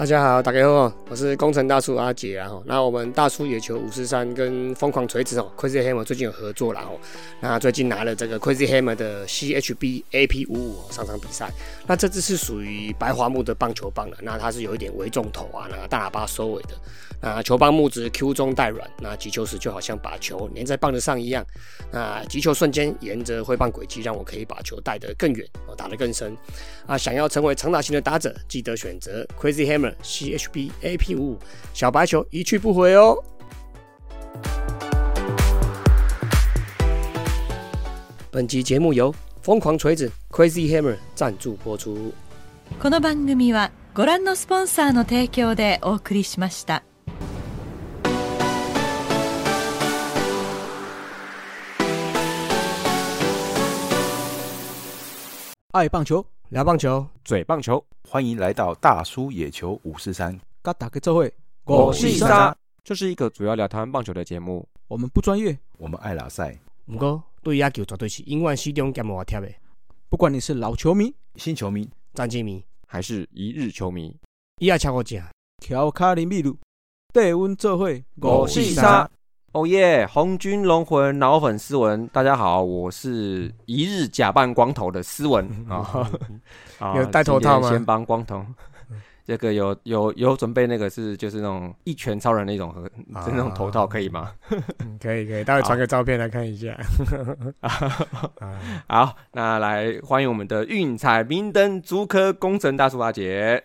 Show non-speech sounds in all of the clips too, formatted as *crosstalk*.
大家好，大家好，我是工程大叔阿杰啊。那我们大叔野球五四三跟疯狂锤子哦，Crazy Hammer 最近有合作啦哦。那最近拿了这个 Crazy Hammer 的 CHB AP 五五上场比赛。那这支是属于白桦木的棒球棒了，那它是有一点微重头啊，那大喇叭收尾的。那球棒木质 Q 中带软，那击球时就好像把球粘在棒子上一样。那击球瞬间沿着挥棒轨迹，让我可以把球带得更远哦，打得更深。啊，想要成为长打型的打者，记得选择 Crazy Hammer CHB AP 五五小白球一去不回哦。本集节目由疯狂锤子 Crazy Hammer 赞助播出。この番組はご覧のスポンサーの提供でお送りしました。爱棒球， 聊棒球，嘴棒球，欢迎来到大叔野球五四三。甲大个做会，我是沙，这是一个主要聊台湾棒球的节目。我们不专业，我们爱拉赛，不过对野球绝对是永远始终兼无贴的。不管你是老球迷、新球迷、战绩迷，还是一日球迷，伊爱超过正。乔卡林秘鲁，带阮做会，我是沙。哦耶！红军龙魂脑粉斯文，大家好，我是一日假扮光头的斯文 *laughs* 啊。*laughs* 有戴头套吗？先帮光头。*laughs* 这个有有有准备那个是就是那种一拳超人那种和那种头套可以吗？可以可以，待会传个照片来看一下。好，那来欢迎我们的运彩明灯竹科工程大叔阿杰。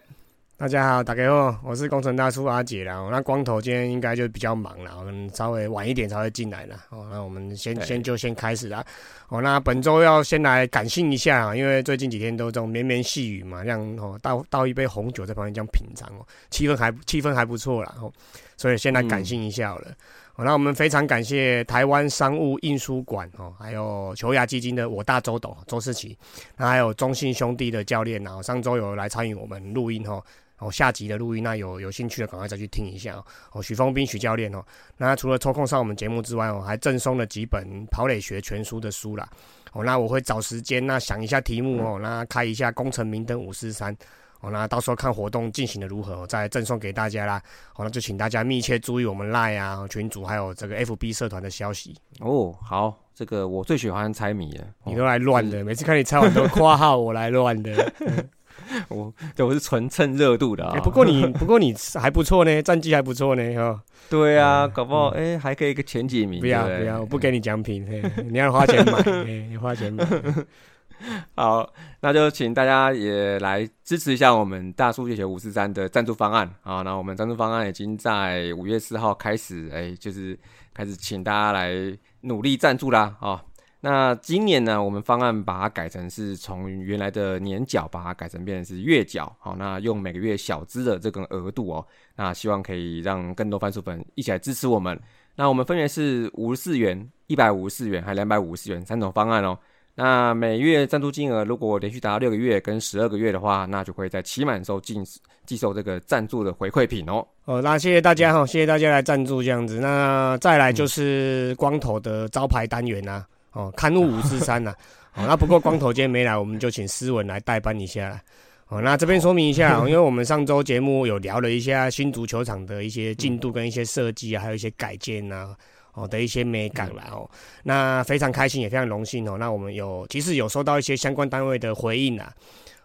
大家好，大家好，我是工程大叔阿杰啦。那光头今天应该就比较忙了，可能稍微晚一点才会进来了。哦，那我们先先就先开始啦。哦，那本周要先来感性一下啊，因为最近几天都这种绵绵细雨嘛，这样哦倒倒一杯红酒在旁边这样品尝哦，气氛还气氛还不错啦。哦，所以先来感性一下好了。哦，那我们非常感谢台湾商务印书馆哦，还有球牙基金的我大周董周世奇，那还有中信兄弟的教练然后上周有来参与我们录音哦。哦，下集的录音，那有有兴趣的赶快再去听一下哦。许峰斌许教练哦，那除了抽空上我们节目之外哦，还赠送了几本跑垒学全书的书啦。哦，那我会找时间那想一下题目哦，那开一下工程明灯五四三哦，那到时候看活动进行的如何，再赠送给大家啦。好，那就请大家密切注意我们 Line 啊群组还有这个 FB 社团的消息哦。好，这个我最喜欢猜谜了，你都来乱的，每次看你猜完都 *laughs* 夸号我来乱的。*laughs* *laughs* 我对我是纯蹭热度的啊，不过你不过你还不错呢，战绩还不错呢哈。*laughs* 对啊，搞不好哎还可以一个前几名。不要不要，我不给你奖品，你要花钱买，你花钱买。*laughs* 好，那就请大家也来支持一下我们大数据学五四三的赞助方案啊。那我们赞助方案已经在五月四号开始，哎，就是开始请大家来努力赞助啦啊。那今年呢，我们方案把它改成是从原来的年缴，把它改成变成是月缴。好，那用每个月小资的这个额度哦，那希望可以让更多番薯粉一起来支持我们。那我们分别是五十四元、一百五十四元，还两百五十元三种方案哦。那每月赞助金额如果连续达到六个月跟十二个月的话，那就会在期满时候进寄售这个赞助的回馈品哦。哦，那谢谢大家哈，谢谢大家来赞助这样子。那再来就是光头的招牌单元啊。哦，刊物五四三呐，哦，那不过光头今天没来，我们就请思文来代班一下。哦，那这边说明一下，因为我们上周节目有聊了一下新足球场的一些进度跟一些设计啊，还有一些改建呐，哦的一些美感啦。哦，那非常开心，也非常荣幸哦。那我们有其实有收到一些相关单位的回应啊。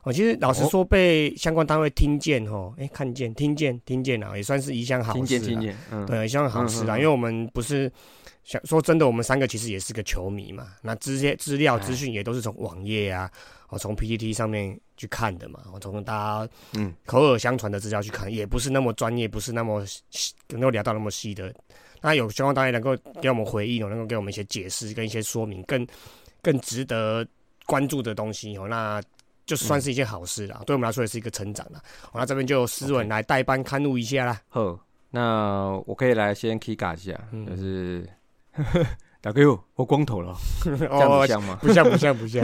哦，其实老实说，被相关单位听见哦，哎，看见、听见、听见啊，也算是一项好事。听见、听见，嗯，对，一项好事啦。因为我们不是。想说真的，我们三个其实也是个球迷嘛。那这些资料资讯也都是从网页啊，哦，从 PPT 上面去看的嘛。我从大家嗯口耳相传的资料去看，也不是那么专业，不是那么能够聊到那么细的。那有希望大家能够给我们回应，能够给我们一些解释跟一些说明，更更值得关注的东西哦，那就算是一件好事了。对我们来说也是一个成长了。那这边就斯文来代班刊录一下啦。呵，那我可以来先 K 嘎一下，就是。打给我，我光头了，*laughs* 这样像吗？不像，不像，不像。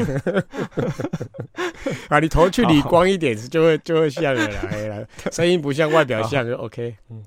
*laughs* 啊，你头去 *laughs* 理光一点，就会就会像了啦。声音不像，外表像就 OK。嗯，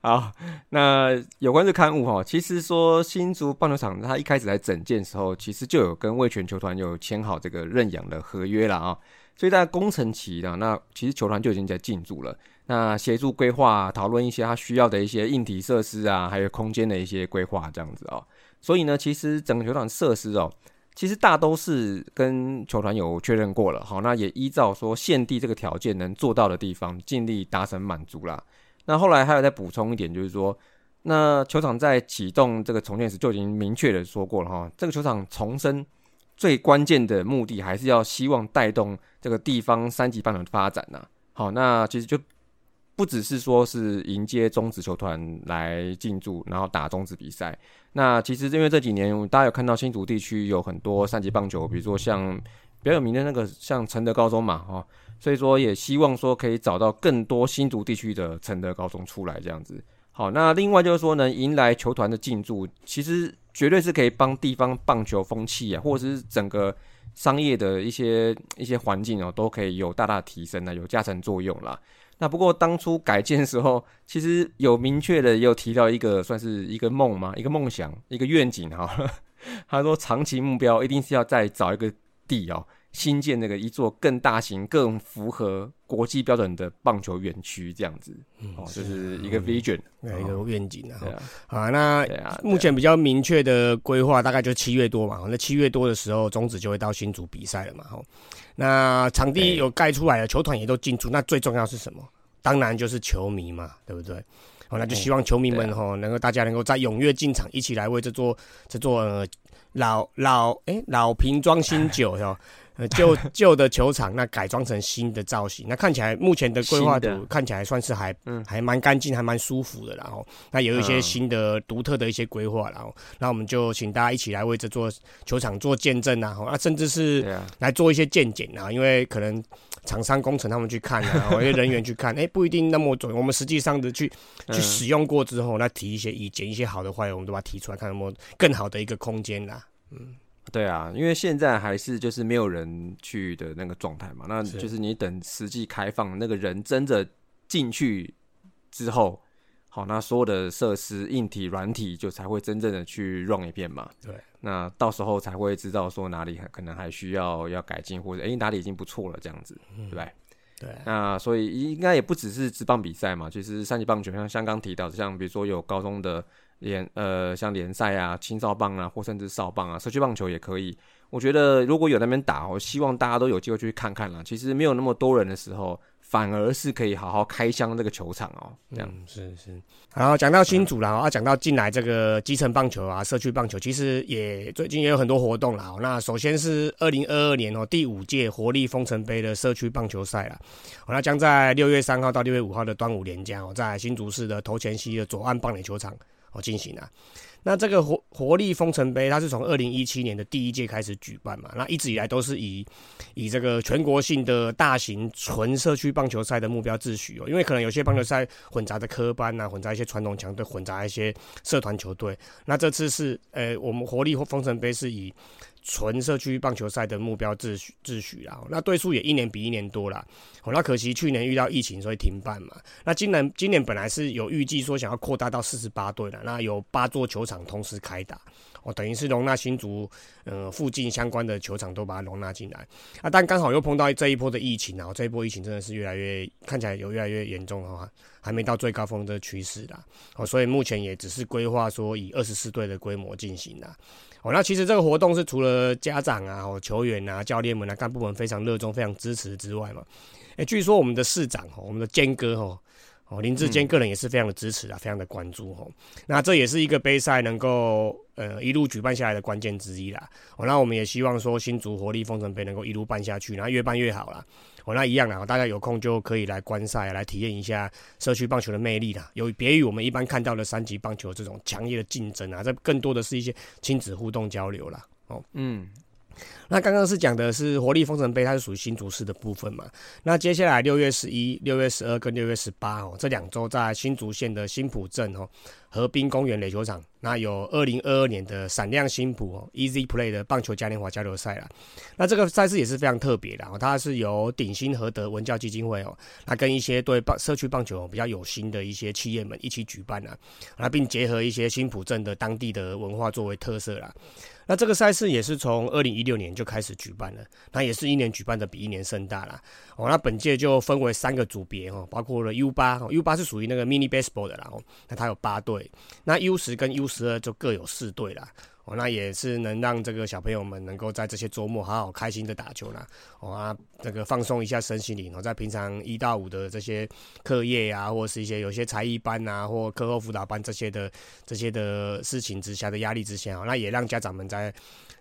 好。那有关这刊物哈，其实说新竹棒球场，它一开始来整建时候，其实就有跟味全球团有签好这个认养的合约了啊。所以在工程期呢，那其实球团就已经在进驻了，那协助规划、讨论一些他需要的一些硬体设施啊，还有空间的一些规划这样子哦。所以呢，其实整个球场设施哦，其实大都是跟球团有确认过了，好，那也依照说现地这个条件能做到的地方，尽力达成满足啦。那后来还有再补充一点，就是说，那球场在启动这个重建时就已经明确的说过了哈，这个球场重生最关键的目的还是要希望带动这个地方三级棒球的发展呐。好，那其实就不只是说是迎接中职球团来进驻，然后打中职比赛。那其实因为这几年大家有看到新竹地区有很多三级棒球，比如说像比较有名的那个像承德高中嘛，哈，所以说也希望说可以找到更多新竹地区的承德高中出来这样子。好，那另外就是说呢，迎来球团的进驻，其实绝对是可以帮地方棒球风气啊，或者是整个商业的一些一些环境哦，都可以有大大提升的，有加成作用啦。那不过当初改建的时候，其实有明确的有提到一个算是一个梦嘛，一个梦想，一个愿景哈。*laughs* 他说长期目标一定是要再找一个地哦，新建那个一座更大型、更符合国际标准的棒球园区，这样子哦，就是一个 vision，一个愿景啊。对啊，啊，那目前比较明确的规划大概就七月多嘛，那七月多的时候，中职就会到新竹比赛了嘛，吼。那场地有盖出来了，球团也都进驻，那最重要是什么？当然就是球迷嘛，对不对？哦，那就希望球迷们吼、能够大家能够在踊跃进场，一起来为这座这座呃老老哎、老瓶装新酒哟。*laughs* 呃，旧旧的球场那改装成新的造型，那看起来目前的规划图看起来算是还嗯。还蛮干净，还蛮舒服的。然后那有一些嗯。新的独特的一些规划，然后那我们就请大家一起来为这座球场做见证啊，吼。那甚至是来做一些见解啊，因为可能厂商工程他们去看啊，或者人员去看，*laughs* 哎、不一定那么准。我们实际上的去去嗯使用过之后，那提一些意见，一些好的坏的，我们都把它提出来，看有没有更好的一个空间啦。对啊，因为现在还是就是没有人去的那个状态嘛，那就是你等实际开放，那个人真的进去之后，好，那所有的设施、硬体、软体就才会真正的去 run 一遍嘛。对，那到时候才会知道说哪里还可能还需要要改进，或者诶哪里已经不错了这样子，对不对？对，那所以应该也不只是职棒比赛嘛，其实三级棒球像像刚提到的，像比如说有高中的联呃像联赛啊、青少棒啊，或甚至少棒啊，社区棒球也可以。我觉得如果有那边打，我希望大家都有机会去看看啦。其实没有那么多人的时候，反而是可以好好开箱这个球场哦、这样。嗯，是是。然后讲到新组啦，啊，讲到进来这个基层棒球啊、社区棒球，其实也最近也有很多活动啦。哦那首先是二零二二年哦第五届活力丰城杯的社区棒球赛啦，哦，那将在六月三号到六月五号的端午连假哦，在新竹市的头前溪的左岸棒垒球场哦进行啊。那这个活活力封城杯，它是从二零一七年的第一届开始举办嘛，那一直以来都是以以这个全国性的大型纯社区棒球赛的目标秩序哦，因为可能有些棒球赛混杂的科班呐、混杂一些传统强队，混杂一些社团球队。那这次是呃，我们活力封城杯是以纯社区棒球赛的目标秩序秩序啦，那队数也一年比一年多啦。哦，那可惜去年遇到疫情，所以停办嘛。那今年今年本来是有预计说想要扩大到四十八队的，那有八座球场同时开打，哦，等于是容纳新竹呃附近相关的球场都把它容纳进来。啊，但刚好又碰到这一波的疫情啊，这一波疫情真的是越来越看起来有越来越严重的话，还没到最高峰的趋势啦。哦，所以目前也只是规划说以二十四队的规模进行啦。哦，那其实这个活动是除了家长啊、哦球员啊、教练们啊、干部们非常热衷、非常支持之外嘛，哎，据说我们的市长哦，我们的坚哥哦。哦，林志坚个人也是非常的支持啊，非常的关注哦。那这也是一个杯赛能够呃一路举办下来的关键之一啦。哦，那我们也希望说新竹活力丰城杯能够一路办下去，然后越办越好啦。哦，那一样啦，大家有空就可以来观赛，来体验一下社区棒球的魅力啦。有别于我们一般看到的三级棒球这种强烈的竞争啊，这更多的是一些亲子互动交流啦。哦，嗯，那刚刚是讲的是活力丰城杯，它是属于新竹市的部分嘛。那接下来六月十一、六月十二跟六月十八哦，这两周在新竹县的新浦镇哦河滨公园垒球场，那有二零二二年的闪亮新浦哦 Easy Play 的棒球嘉年华交流赛啦。那这个赛事也是非常特别的哦，它是由鼎新和德文教基金会哦，那跟一些对棒社区棒球比较有心的一些企业们一起举办啊，那并结合一些新浦镇的当地的文化作为特色啦。那这个赛事也是从二零一六年就开始举办了，那也是一年举办的比一年盛大啦。哦，那本届就分为三个组别哦，包括了 U 八，U 八是属于那个 mini baseball 的啦，哦，那它有八队，那 U 十跟 U 十二就各有四队啦。哦，那也是能让这个小朋友们能够在这些周末好好开心的打球啦。哦啊，这个放松一下身心灵哦，在平常一到五的这些课业啊，或是一些有些才艺班啊，或课后辅导班这些的这些的事情之下的压力之下，哦，那也让家长们在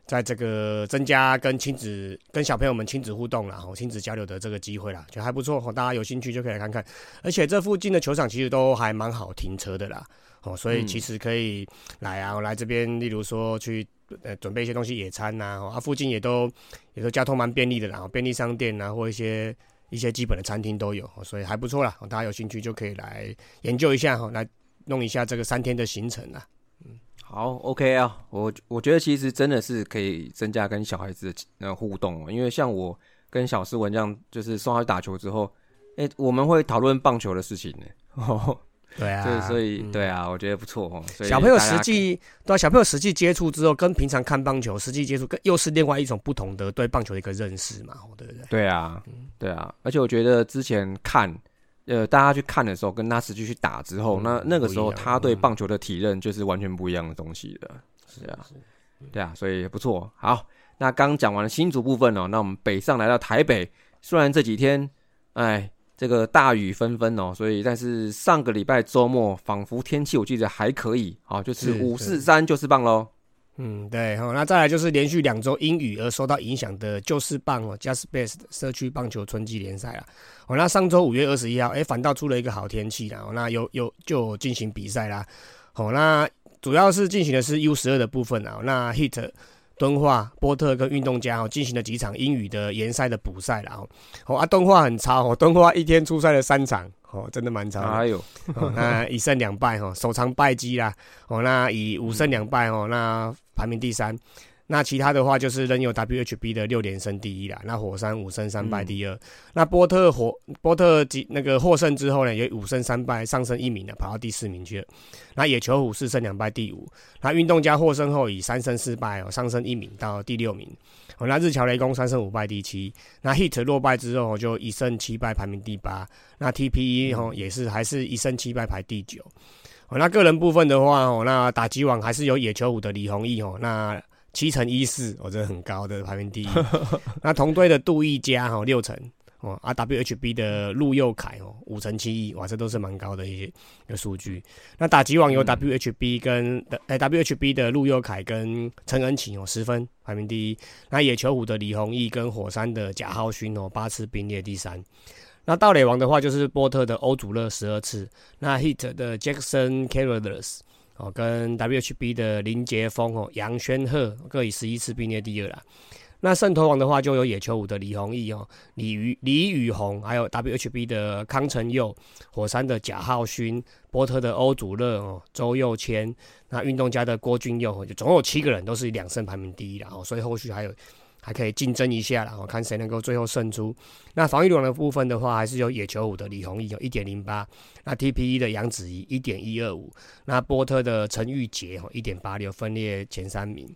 在这个增加跟亲子跟小朋友们亲子互动啦，哦，亲子交流的这个机会啦，就还不错哦，大家有兴趣就可以来看看。而且这附近的球场其实都还蛮好停车的啦。哦，所以其实可以来啊，来这边，例如说去呃准备一些东西野餐呐，啊附近也都也都交通蛮便利的啦，便利商店啊或一些一些基本的餐厅都有，所以还不错啦。大家有兴趣就可以来研究一下哈，来弄一下这个三天的行程啊。嗯，好，OK 啊，我我觉得其实真的是可以增加跟小孩子的呃互动，因为像我跟小诗文这样，就是送他去打球之后，哎，我们会讨论棒球的事情呢。*laughs* 对啊，对，所以对啊，我觉得不错哦。小朋友实际对小朋友实际接触之后，跟平常看棒球实际接触，跟又是另外一种不同的对棒球的一个认识嘛，对不对？对啊，对啊。而且我觉得之前看，呃，大家去看的时候，跟他实际去打之后，那那个时候他对棒球的体认就是完全不一样的东西的。是啊，对啊，所以不错。好，那刚讲完了新竹部分哦，那我们北上来到台北，虽然这几天，哎。这个大雨纷纷哦，所以但是上个礼拜周末仿佛天气我记得还可以，好就是五四三就是棒喽。嗯，对，好，那再来就是连续两周因雨而受到影响的就是棒哦，Just Best 社区棒球春季联赛啦。哦，那上周五月二十一号，哎，反倒出了一个好天气啦，那有有就进行比赛啦。好，那主要是进行的是 U 十二的部分啊，那 Hit。敦化、波特跟运动家哦进行了几场英语的联赛的补赛了哦，哦啊，敦化很差哦，敦化一天出赛了三场哦，真的蛮差。哎呦，那一胜两败哈，首场败绩啦哦，那以五胜两败哦，那排名第三。那其他的话就是仍有 WHB 的六连胜第一啦，那火山五胜三败第二，那波特火波特几那个获胜之后呢，也五胜三败上升一名了，跑到第四名去了。那野球虎四胜两败第五，那运动家获胜后以三胜四败哦上升一名到第六名。哦，那日侨雷公三胜五败第七，那 Hit 落败之后就一胜七败排名第八，那 TPE 哦也是还是一胜七败排第九。哦，那个人部分的话哦，那打击网还是有野球虎的李弘毅哦，那。七乘一四，我觉得很高的排名第一。*laughs* 那同队的杜毅佳哈六成哦，R W H B 的陆佑凯哦五乘七一，哇，这都是蛮高的一些一个数据。那打击网有 W H B 跟哎 W H B 的陆佑凯跟陈恩启哦十分排名第一。那野球虎的李宏毅跟火山的贾浩勋哦八次并列第三。那盗垒王的话就是波特的欧祖勒十二次。那 Hit 的 Jackson Carruthers。哦，跟 WHB 的林杰峰哦、杨轩鹤各以十一次并列第二啦。那胜投王的话，就有野球舞的李宏毅哦、李宇李宇宏，还有 WHB 的康成佑、火山的贾浩勋、波特的欧祖乐哦、周佑谦，那运动家的郭俊佑，就总共有七个人都是两胜排名第一的哦，所以后续还有。还可以竞争一下啦，我看谁能够最后胜出。那防御网的部分的话，还是有野球五的李宏毅有一点零八，那 TPE 的杨子怡一点一二五，那波特的陈玉杰哦一点八六，分列前三名。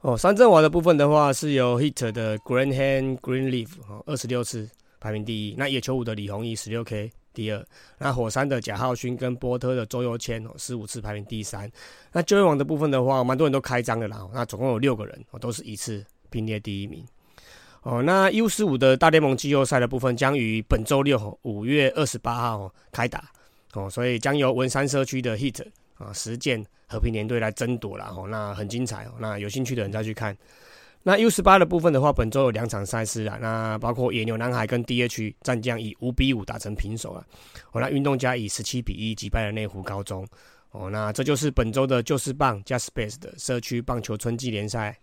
哦，三阵王的部分的话，是由 Hit 的 Greenhand Greenleaf 哦二十六次排名第一，那野球五的李宏毅十六 K 第二，那火山的贾浩勋跟波特的周佑谦哦十五次排名第三。那就业网的部分的话，蛮多人都开张的啦，那总共有六个人哦都是一次。并列第一名哦。那 U 十五的大联盟季后赛的部分将于本周六五月二十八号开打哦，所以将由文山社区的 Hit 啊实践和平联队来争夺了哦，那很精彩哦。那有兴趣的人再去看。那 U 十八的部分的话，本周有两场赛事啊，那包括野牛男孩跟 DH 战将以五比五打成平手了。哦，那运动家以十七比一击败了内湖高中哦。那这就是本周的旧式棒加 Space 的社区棒球春季联赛。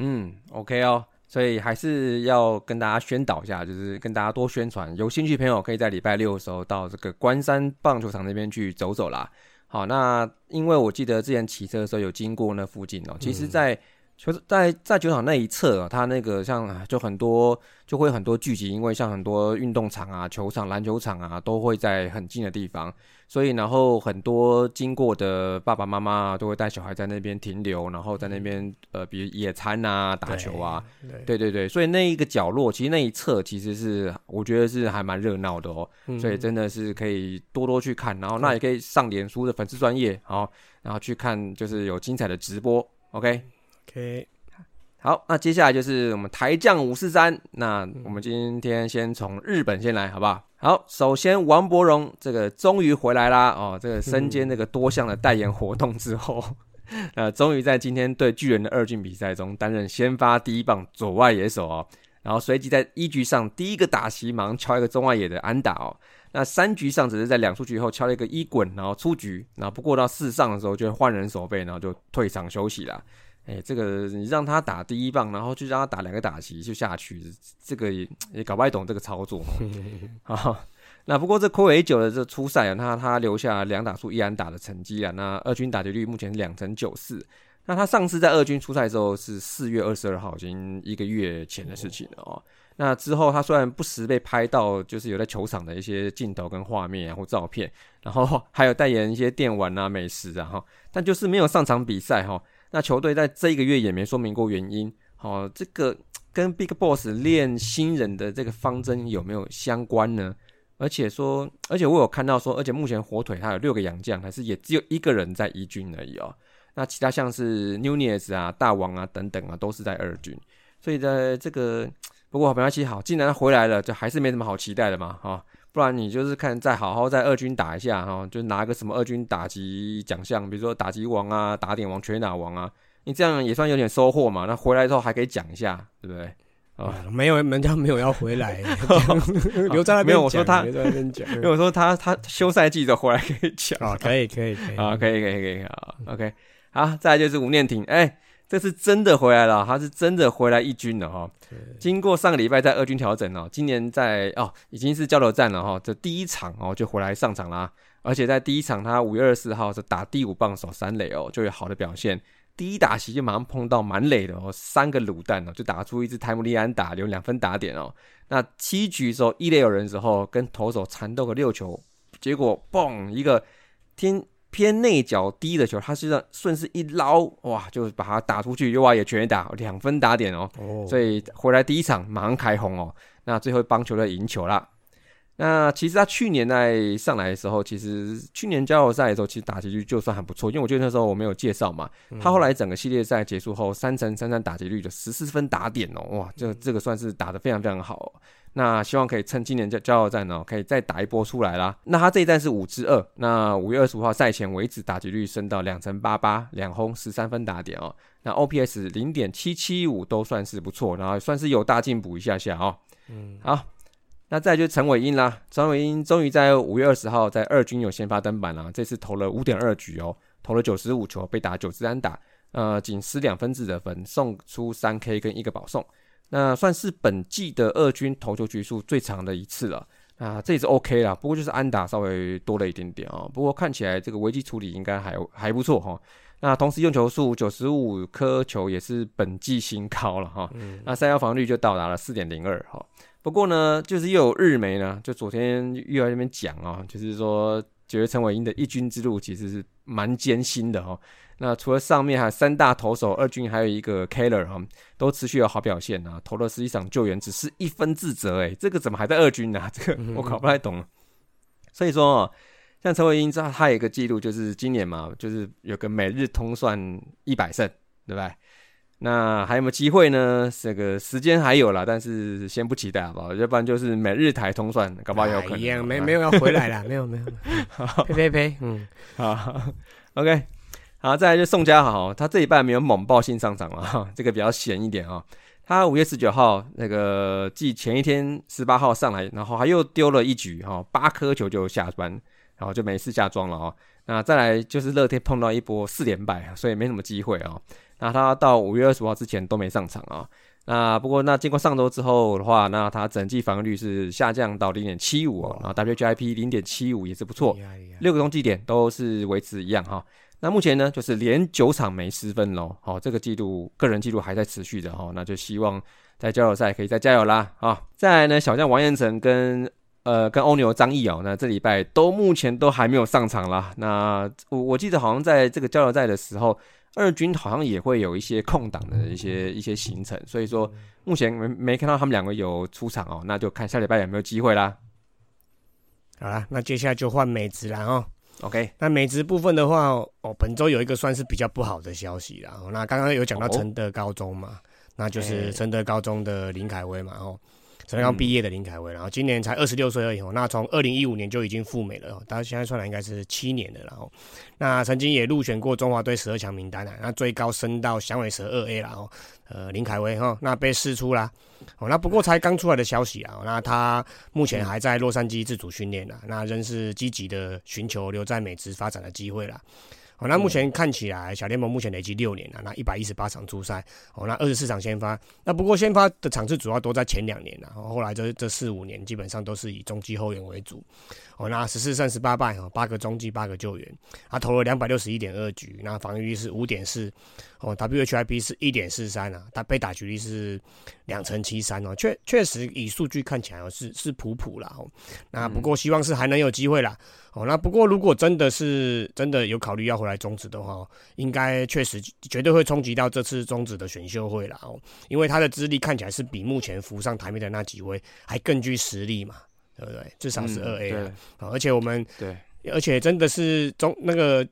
嗯，OK 哦，所以还是要跟大家宣导一下，就是跟大家多宣传。有兴趣朋友可以在礼拜六的时候到这个关山棒球场那边去走走啦。好，那因为我记得之前骑车的时候有经过那附近哦，其实，在球在在球场那一侧啊，它那个像啊就很多就会很多聚集，因为像很多运动场啊、球场、篮球场啊，都会在很近的地方，所以然后很多经过的爸爸妈妈都会带小孩在那边停留，然后在那边呃，比如野餐啊、打球啊，对，对。对对，所以那一个角落，其实那一侧其实是我觉得是还蛮热闹的哦，嗯。所以真的是可以多多去看，然后那也可以上脸书的粉丝专业，好，然后去看就是有精彩的直播，OK。OK，好，那接下来就是我们台将五四三。那我们今天先从日本先来，好不好？好，首先王柏荣这个终于回来啦，哦，这个身兼这个多项的代言活动之后，呃，*laughs* 终于在今天对巨人的二军比赛中担任先发第一棒左外野手哦，然后随即在一局上第一个打席忙敲一个中外野的安打哦。那三局上只是在两出局后敲了一个一滚，然后出局，然后不过到四上的时候就换人守备，然后就退场休息啦。哎，这个你让他打第一棒，然后就让他打两个打席就下去，这个也也搞不太懂这个操作哦。*laughs* 好，那不过这暌违久的这初赛啊，那他留下两打数一安打的成绩啊，那二军打击率目前是两成九四。那他上次在二军出赛的时候是四月二十二号，已经一个月前的事情了哦。那之后他虽然不时被拍到，就是有在球场的一些镜头跟画面啊或照片，然后还有代言一些电玩啊、美食啊哈，但就是没有上场比赛哈。那球队在这一个月也没说明过原因，哦，这个跟 Big Boss 练新人的这个方针有没有相关呢？而且说，而且我有看到说，而且目前火腿他有六个洋将，还是也只有一个人在一军而已哦。那其他像是 Nunez 啊、大王啊等等啊，都是在二军。所以在这个不过没关系，好，既然回来了，就还是没什么好期待的嘛，哈、不然你就是看再好好在二军打一下哈，就拿个什么二军打击奖项，比如说打击王啊、打点王、全打王啊，你这样也算有点收获嘛。那回来之后还可以讲一下，对不对？哦，没有人家没有要回来，留在那边没有我说他讲留在那边讲，因为我说他他休赛季的回来可以讲啊，可以可以可以啊，可以可以可以啊，OK，好，再来就是吴念婷，哎、这是真的回来了，他是真的回来一军了哈。经过上个礼拜在二军调整哦，今年在哦已经是交流战了哈，这第一场哦就回来上场啦，而且在第一场他五月二十四号是打第五棒手三垒哦，就有好的表现。第一打席就马上碰到满垒的哦，三个卤蛋哦，就打出一支泰姆利安打，留两分打点哦。那七局的时候一垒有人的时候，跟投手缠斗个六球，结果嘣一个天偏内角低的球，他是让顺势一捞，哇，就把它打出去，右外野全打，两分打点哦。哦，所以回来第一场马上开红哦，那最后帮球队赢球啦。那其实他去年在上来的时候，其实去年交流赛的时候，其实打击率就算很不错，因为我觉得那时候我没有介绍嘛。他后来整个系列赛结束后，三乘三三打击率的十四分打点哦，哇，这这个算是打得非常非常好、哦。那希望可以趁今年交交流战哦，可以再打一波出来啦。那他这一战是五支二，那五月二十五号赛前为止，打击率升到两成八八，两轰十三分打点哦。那 OPS 零点七七五都算是不错，然后算是有大进步一下下哦。嗯，好，那再就是陈伟英啦，陈伟英终于在五月二十号在二军有先发登板了，这次投了五点二局哦，投了九十五球，被打九支安打，呃，仅失两分制得分，送出三 K 跟一个保送，那算是本季的二军投球局数最长的一次了。啊，这也是 OK 啦，不过就是安打稍微多了一点点哦。不过看起来这个危机处理应该还还不错哈、哦。那同时用球数九十五颗球也是本季新高了哈。那三幺防御率就到达了四点零二哈。不过呢，就是又有日媒呢，就昨天又在那边讲啊，就是说觉得陈伟英的一军之路其实是蛮艰辛的哈。那除了上面还有三大投手，二军还有一个 Keller 哈，都持续有好表现啊，投了十一场救援，只是一分自责，诶，这个怎么还在二军呢、啊？这个我搞不太懂。所以说哦，像陈伟英，他他有一个记录，就是今年嘛，就是有个每日通算一百胜，对不对？那还有没有机会呢？这个时间还有啦，但是先不期待好不好？要不然就是每日台通算，搞不好有可能、啊一样，没没有要回来啦，没有没有，*laughs* 呸呸呸，嗯，好，OK，好，再来就宋家豪，他这一半没有猛爆性上场了哈，这个比较闲一点啊。他五月十九号那个继前一天十八号上来，然后他又丢了一局哈，八颗球就下班，然后就没事下庄了哦。那再来就是乐天碰到一波四连败，所以没什么机会啊。那他到五月二十五号之前都没上场啊。那不过那经过上周之后的话，那他整季防御率是下降到零点七五哦，然后 WGIP 零点七五也是不错，六个中继点都是维持一样哈。那目前呢，就是连九场没失分喽。好，这个记录个人记录还在持续的哈，那就希望在交流赛可以再加油啦。啊，再来呢，小将王彦辰跟呃跟欧牛张毅哦，那这礼拜都目前都还没有上场啦。那我我记得好像在这个交流赛的时候，二军好像也会有一些空档的一些一些行程，所以说目前没没看到他们两个有出场哦，那就看下礼拜有没有机会啦。好啦，那接下来就换美职啦哦。OK，那美职部分的话，哦，本周有一个算是比较不好的消息啦。哦那刚刚有讲到哦。承德高中嘛，那就是哎。承德高中的林凯威嘛，哦，才刚毕业的林凯威，然后今年才二十六岁而已哦。那从二零一五年就已经赴美了，哦，他现在算来应该是七年了，然后那曾经也入选过中华队十二强名单啊，那最高升到响尾蛇二 A 啦，哦，呃，林凯威哈，那被释出啦。哦，那不过才刚出来的消息啊，那他目前还在洛杉矶自主训练啊，那仍是积极的寻求留在美职发展的机会啦。哦，那目前看起来小联盟目前累积六年了，那一百一十八场出赛，哦，那二十四场先发，那不过先发的场次主要都在前两年了，啊后来这这四五年基本上都是以中继后援为主，哦，那十四胜十八败，哦，八个中继八个救援，他投了两百六十一点二局，那防御率是五点四，哦，WHIP 是一点四三啊，他被打局率是两成七三哦，确确实以数据看起来哦是是普普啦哦，那不过希望是还能有机会啦，哦，那不过如果真的是真的有考虑要回来终止的话，哦应该确实绝对会冲击到这次中止的选秀会啦哦，因为他的资历看起来是比目前浮上台面的那几位还更具实力嘛，对不对？至少是嗯二 A 啊对，哦而且我们对，而且真的是中那个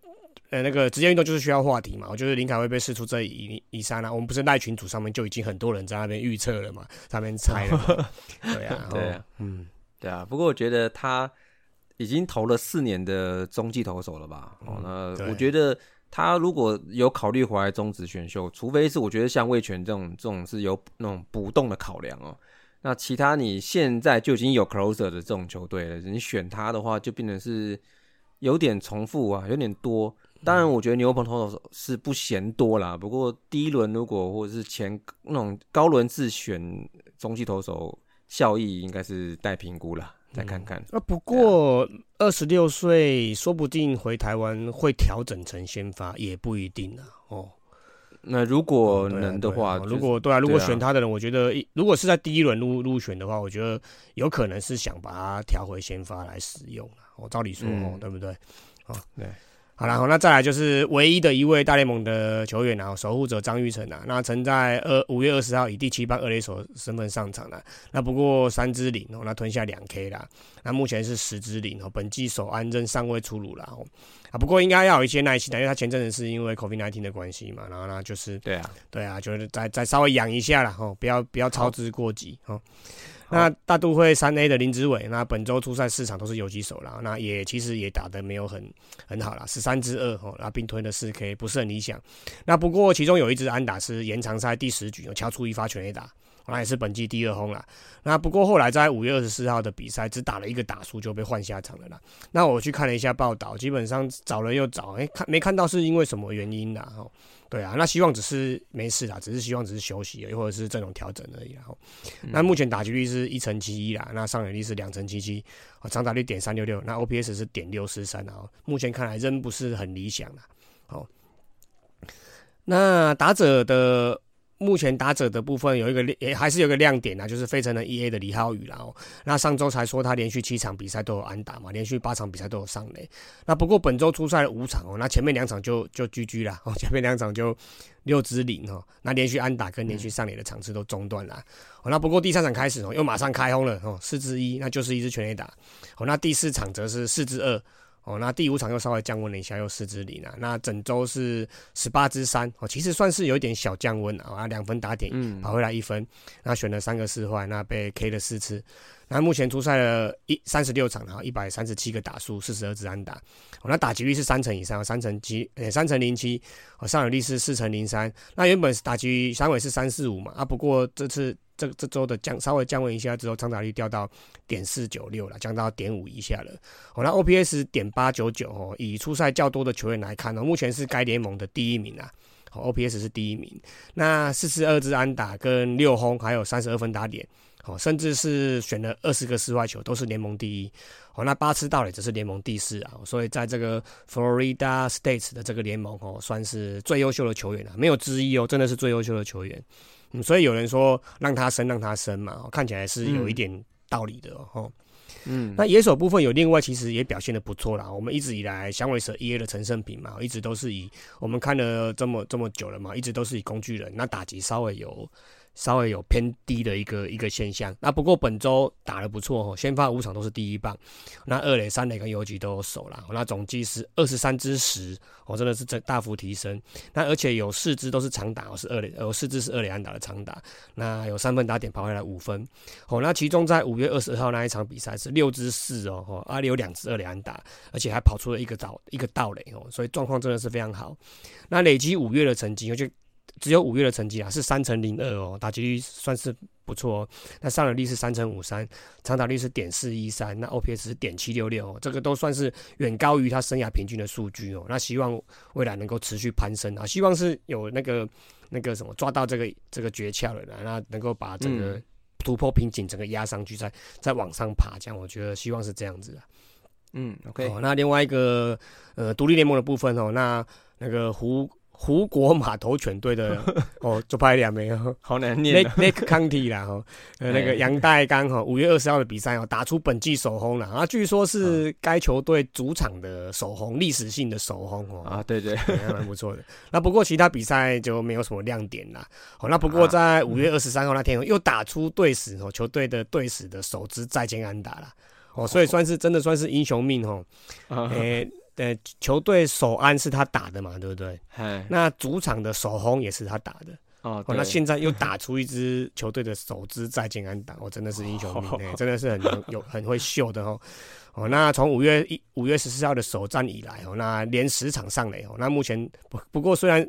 呃那个职业运动就是需要话题嘛，我觉得林凯会被试出这一一刹那，我们不是赖群组上面就已经很多人在那边预测了嘛，在那边猜了，*laughs* 对啊，对啊哦，嗯，对啊，不过我觉得他已经投了四年的中继投手了吧？哦，那我觉得他如果有考虑回来终止选秀，除非是我觉得像魏权这种这种是有那种不动的考量哦。那其他你现在就已经有 closer 的这种球队了，你选他的话就变成是有点重复啊，有点多。当然，我觉得牛棚投手是不嫌多啦。不过第一轮如果或者是前那种高轮次选中继投手，效益应该是待评估啦，再看看。啊，不过二十六岁，说不定回台湾会调整成先发，也不一定啊。哦，那如果能的话，如果对啊，如果选他的人，我觉得一如果是在第一轮入入选的话，我觉得有可能是想把他调回先发来使用啊。我、照理说对不对？啊，对。好然后那再来就是唯一的一位大联盟的球员啊，守护者张玉成啊，那曾在二五月二十号以第七棒二垒手身份上场了，那不过三支零哦，那吞下两 K 啦，那目前是十支零哦，本季首安仍尚未出炉啦哦，啊不过应该要有一些耐心的，因为他前阵子是因为 COVID 1 9的关系嘛，然后呢就是对啊，对啊，就是再再稍微养一下啦，哦，不要不要操之过急哦。那大都会三 A 的林子伟，那本周初赛四场都是游击手啦，那也其实也打得没有很很好啦，十三支二哦，那并吞了四 K，不是很理想。那不过其中有一支安打是延长赛第十局，敲出一发全垒打，那也是本季第二轰啦。那不过后来在五月二十四号的比赛，只打了一个打数就被换下场了啦。那我去看了一下报道，基本上找了又找，哎、看没看到是因为什么原因啦？哦，对啊，那希望只是没事啦，只是希望只是休息而已，或者是阵容调整而已然后那目前打击率是一成七一啦，那上垒率是两成七七，啊，长打率点三六六，那 OPS 是点六四三啊，目前看来仍不是很理想啦。好，那打者的目前打者的部分有一个也还是有个亮点啊，就是费城的 E A 的李浩宇啦。哦，那上周才说他连续七场比赛都有安打嘛，连续八场比赛都有上垒。那不过本周出赛了五场哦，那前面两场就就 GG 啦，哦，前面两场就六支零哦，那连续安打跟连续上垒的场次都中断了。哦，那不过第三场开始哦，又马上开轰了哦，四支一，那就是一支全垒打。哦，那第四场则是四支二。哦，那第五场又稍微降温了一下，又四支零啊。那整周是十八支三，哦，其实算是有一点小降温啊，啊，两分打点，嗯，跑回来一分，那选了三个四坏，那被 K 了四次。那目前出赛了一三十六场，然后一百三十七个打数，四十二支安打。哦，那打击率是三成以上，三成七，呃，三成零七。哦，上垒率是四成零三。那原本是打击三尾是三四五嘛，啊，不过这次这这周的降稍微降温一下之后，长打率掉到点四九六了，降到点五以下了。哦，那 OPS 点八九九哦，以出赛较多的球员来看呢、哦，目前是该联盟的第一名啊。哦，OPS 是第一名，那四十二支安打跟六轰，还有三十二分打点。哦，甚至是选了二十个室外球都是联盟第一。哦，那八次盗垒则是联盟第四啊，所以在这个 Florida State 的这个联盟哦，算是最优秀的球员了，没有之一哦，真的是最优秀的球员。嗯，所以有人说让他升，让他升嘛，看起来是有一点道理的哦。嗯，那野手部分有另外，其实也表现的不错啦。我们一直以来响尾蛇 E A 的陈胜平嘛，一直都是以我们看了这么这么久了嘛，一直都是以工具人，那打击稍微有。稍微有偏低的一个一个现象，那不过本周打得不错哦，先发五场都是第一棒，那二垒、三垒跟游击都有守了，那总计是二十三支十，哦，真的是这大幅提升。那而且有四支都是长打，哦，是二垒，有四支是二垒安打的长打，那有三分打点跑回来五分，哦，那其中在五月二十二号那一场比赛是六支四哦，哦，阿里有两支二垒安打，而且还跑出了一个倒一个盗垒哦，所以状况真的是非常好。那累积五月的成绩，就。只有五月的成绩啊，是三乘零二哦，打击率算是不错哦。那上垒率是三乘五三，长打率是点四一三，那 OPS 是点七六六，这个都算是远高于他生涯平均的数据哦。那希望未来能够持续攀升啊，希望是有那个那个什么抓到这个这个诀窍了，那能够把这个突破瓶颈，整个压上去，再再往上爬，这样我觉得希望是这样子的。嗯，OK。那另外一个呃独立联盟的部分哦，那那个胡。湖国码头犬队的 *laughs* 哦，就拍两枚哦，好难念。Lake County 啦，哈，呃，那个杨代刚哈，五月二十号的比赛哦，打出本季首轰了啊，据说是该球队主场的首轰，历史性的首轰哦。啊，对对，还蛮不错的。那不过其他比赛就没有什么亮点啦。哦，那不过在五月二十三号那天又打出队史哦，球队的队史的首支再见安打了哦，所以算是真的算是英雄命哦。诶。对，球队首安是他打的嘛，对不对？那主场的首轰也是他打的哦。那现在又打出一支球队的首支再见安打，我真的是英雄命，*laughs* 真的是很有 *laughs* 很会秀的哦。哦，那从五月一五月十四号的首战以来哦，那连十场上垒哦。那目前不不过虽然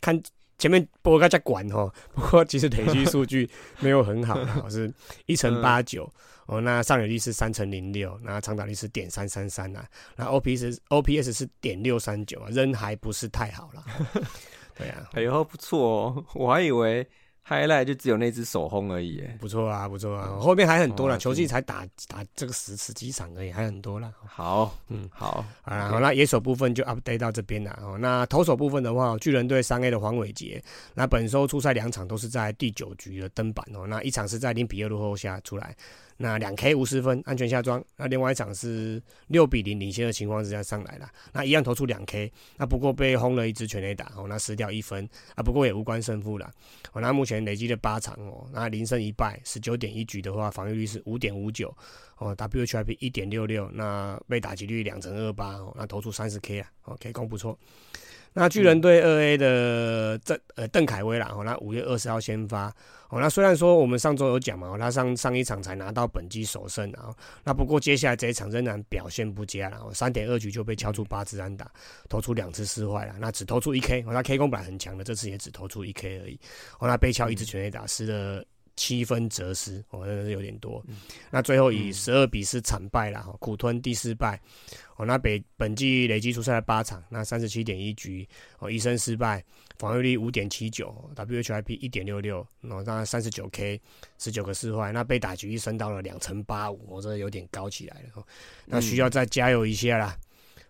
看前面波哥在管哦，不过其实累积数据没有很好，*laughs* 是一乘八九。哦，那上垒率是三乘零六，那长打率是点三三三啊，那 OPS OPS 是点六三九啊，仍还不是太好了。*laughs* 对啊，哎呦不错哦，我还以为。highlight 就只有那只手轰而已，不错啊，不错啊，后面还很多了，球季才打打这个十十几场而已，还很多了。好，嗯，好，啊，好，那野手部分就 update 到这边了。哦，那投手部分的话，巨人队三 A 的黄伟杰，那本周出赛两场都是在第九局的登板哦，那一场是在零比二落后下出来。那两 K 五十分安全下庄，那另外一场是六比零领先的情况之下上来了，那一样投出两 K，那不过被轰了一支全垒打哦，那失掉一分啊，不过也无关胜负了。哦，那目前累积的八场哦，那零胜一败，十九点一局的话，防御率是五点五九哦，WHIP 一点六六，那被打击率两成二八哦，那投出三十 K 啊，OK 攻不错。那巨人队二 A 的郑呃邓凯威啦，哦，那五月二十号先发，哦，那虽然说我们上周有讲嘛，他上上一场才拿到本季首胜啊，那不过接下来这一场仍然表现不佳了，三点二局就被敲出八支安打，投出两次失坏了，那只投出一 K，哦，他 K 攻本来很强的，这次也只投出一 K 而已，哦，那被敲一支全垒打，失了七分折失，哦，真的是有点多，那最后以十二比四惨败了，哈，苦吞第四败。哦，那北本季累计出赛了八场，那三十七点一局，哦，一胜失败，防御率五点七九，WHIP 一点六六，哦，那三十九 K，十九个失坏，那被打局升到了两成八五，我这有点高起来了，哦，那需要再加油一下啦。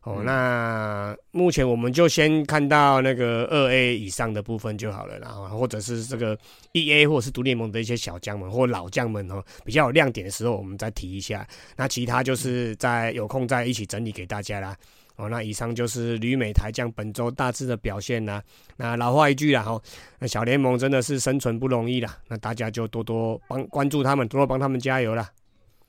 哦，那目前我们就先看到那个二 A 以上的部分就好了，然后或者是这个一 A 或者是独联盟的一些小将们或老将们哦，比较有亮点的时候，我们再提一下。那其他就是在有空再一起整理给大家啦。哦，那以上就是旅美台将本周大致的表现啦。那老话一句啦，哈，那小联盟真的是生存不容易啦，那大家就多多帮关注他们，多多帮他们加油啦。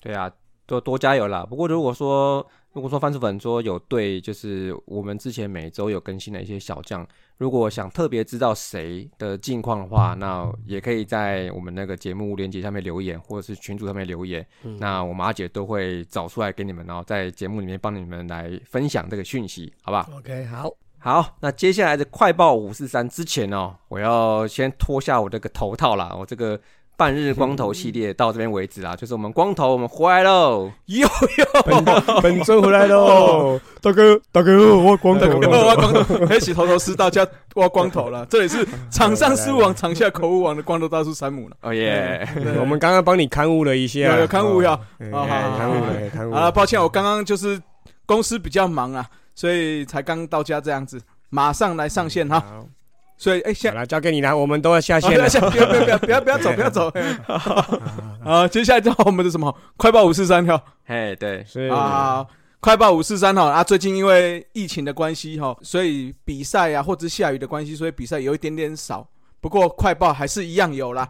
对啊，多多加油啦。不过如果说如果说番薯粉说有对，就是我们之前每周有更新的一些小将，如果想特别知道谁的近况的话，那也可以在我们那个节目链接下面留言，或者是群组上面留言，那我们阿姐都会找出来给你们，然后在节目里面帮你们来分享这个讯息，好不好？OK，好，好，那接下来的快报五四三之前哦，我要先脱下我这个头套啦，我这个。半日光头系列到这边为止啦，就是我们光头我们回来喽。有有，本本尊回来喽！大哥，大哥，我光头我了。光头，黑起 *laughs* 头头是大家挖光头了。这里是场上失误王，场下口误王的光头大叔山姆了。*laughs* 哦耶！我们刚刚帮你刊物了一下，有有刊物呀哦哎好好好刊物了，刊物好了，了。抱歉，我刚刚就是公司比较忙啊，所以才刚到家这样子，马上来上线哈。好，所以哎，现好了，交给你了，我们都要下线了。不要不要不要不要不要走不要走。啊，*laughs* 接下来到我们的什么快报五四三哈嘿，对，是啊，快报五四三哈啊，最近因为疫情的关系哈，所以比赛啊或者下雨的关系，所以比赛有一点点少。不过快报还是一样有啦，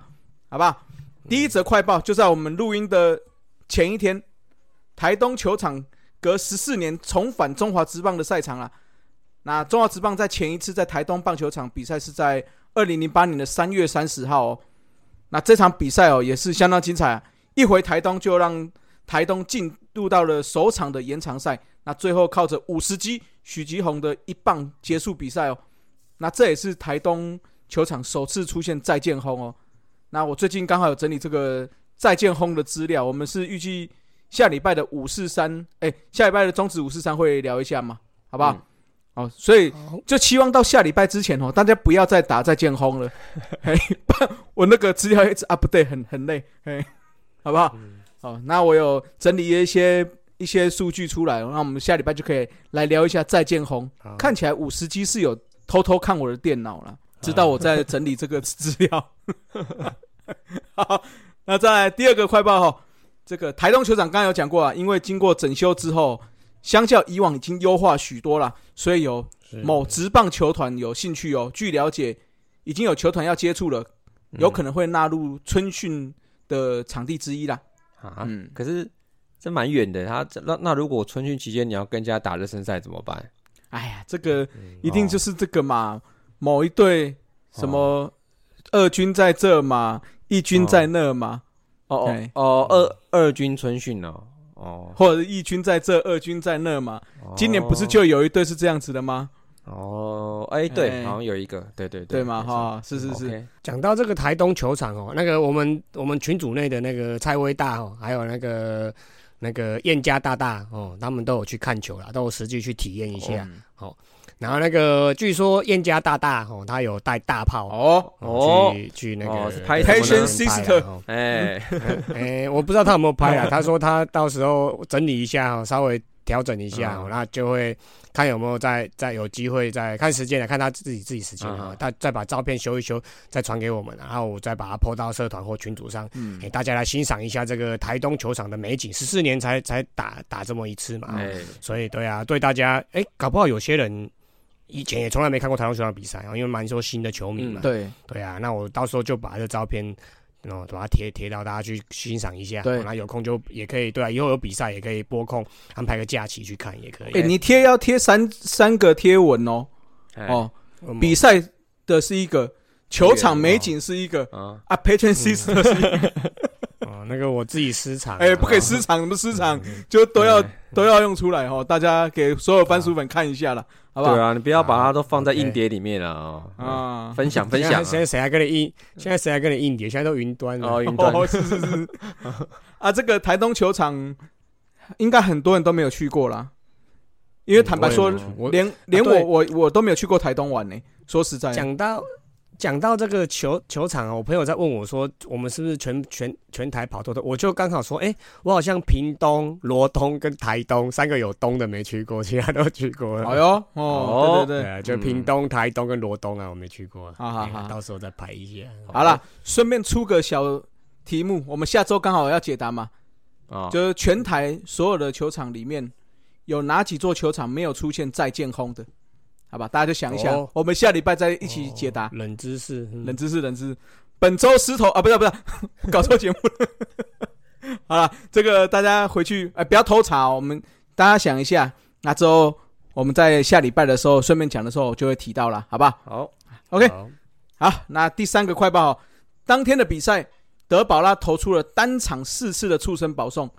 好不好？第一则快报就在我们录音的前一天，台东球场隔十四年重返中华职棒的赛场啊。那中华职棒在前一次在台东棒球场比赛是在二零零八年的三月三十号哦。那这场比赛哦也是相当精彩啊，一回台东就让台东进入到了首场的延长赛。那最后靠着五十击许吉宏的一棒结束比赛哦。那这也是台东球场首次出现再见轰哦。那我最近刚好有整理这个再见轰的资料，我们是预计下礼拜的五四三，哎，下礼拜的中止五四三会聊一下嘛，好不好？哦，所以就期望到下礼拜之前哦，大家不要再打再见轰了。*laughs* 嘿，我那个资料一直 update 很很累，嘿，好不好？好，那我有整理一些一些数据出来，那我们下礼拜就可以来聊一下再见轰。好看起来五十 G 是有偷偷看我的电脑了，知道我在整理这个资料。*laughs* 好，那再来第二个快报哈，这个台东球场刚刚有讲过啊，因为经过整修之后，相较以往已经优化许多了，所以有某职棒球团有兴趣哦。据了解，已经有球团要接触了，有可能会纳入春训的场地之一啦。啊，嗯，可是这蛮远的，他这那那如果春训期间你要跟人家打热身赛怎么办？哎呀，这个一定就是这个嘛，某一队什么二军在这嘛，一军在那嘛，哦哦哦，二二军春训哦，哦，或者一军在这，二军在那嘛。今年不是就有一队是这样子的吗？哦，哎，对，哎。好像有一个，对对对对嘛哈，是是是。讲到这个台东球场哦，那个我们我们群组内的那个蔡威大哦，还有那个那个燕家大大哦，他们都有去看球啦，都有实际去体验一下。哦然后那个据说燕家大大哦，他有带大炮哦，哦去去那个拍 Passion 拍 Sister 哦哎，*laughs* 哎，我不知道他有没有拍啊。*laughs* 他说他到时候整理一下哦，稍微调整一下那就会看有没有再再有机会再看时间来看他自己自己时间啊嗯，他再把照片修一修，再传给我们，然后我再把它 PO 到社团或群组上，嗯给大家来欣赏一下这个台东球场的美景。十四年才才打打这么一次嘛，哎，所以对啊，对大家哎，搞不好有些人。以前也从来没看过台湾球场比赛啊，因为蛮多新的球迷嘛。嗯对，对啊，那我到时候就把这照片，然后，把它贴贴到大家去欣赏一下。对。哦那有空就也可以，对啊，以后有比赛也可以拨空安排个假期去看，也可以。哎，你贴要贴三三个贴文哦，哎。哦，比赛的是一个，球场美景是一个啊，啊，Patron Sister 是一个，*laughs* 哦，那个我自己私藏啊。哎，不可以私藏，什么私藏就都要都要用出来哦，大家给所有番薯粉看一下了，好不好？对啊，你不要把它都放在硬碟里面啊，哦啊，分享分享啊，现在谁还跟你硬？现在谁还跟你硬碟？现在都云端了。哦，云端哦，是是是，啊，这个台东球场应该很多人都没有去过啦，因为坦白说连连我对我我都没有去过台东玩呢。说实在的，讲到讲到这个球球场啊，我朋友在问我说，我们是不是全全全台跑透透？我就刚好说，哎、我好像屏东、罗东跟台东三个有东的没去过，其他都去过了。哎呦，哦，哦对对对，就屏东、台东跟罗东啊，我没去过。好好好哎到时候再排一下。好了，顺便出个小题目，我们下周刚好要解答嘛，啊，就是全台所有的球场里面有哪几座球场没有出现再见轰的？好吧，大家就想一想哦，我们下礼拜再一起解答。冷知识，嗯冷知识，冷知识。本周石头啊，不是不是，*laughs* 搞错节目了。*laughs* 好了，这个大家回去哎、不要偷查、哦，我们大家想一下，那之后我们在下礼拜的时候顺便讲的时候就会提到了，好吧好好，？OK，好好，那第三个快报、哦，当天的比赛，德保拉投出了单场四次的触身保送，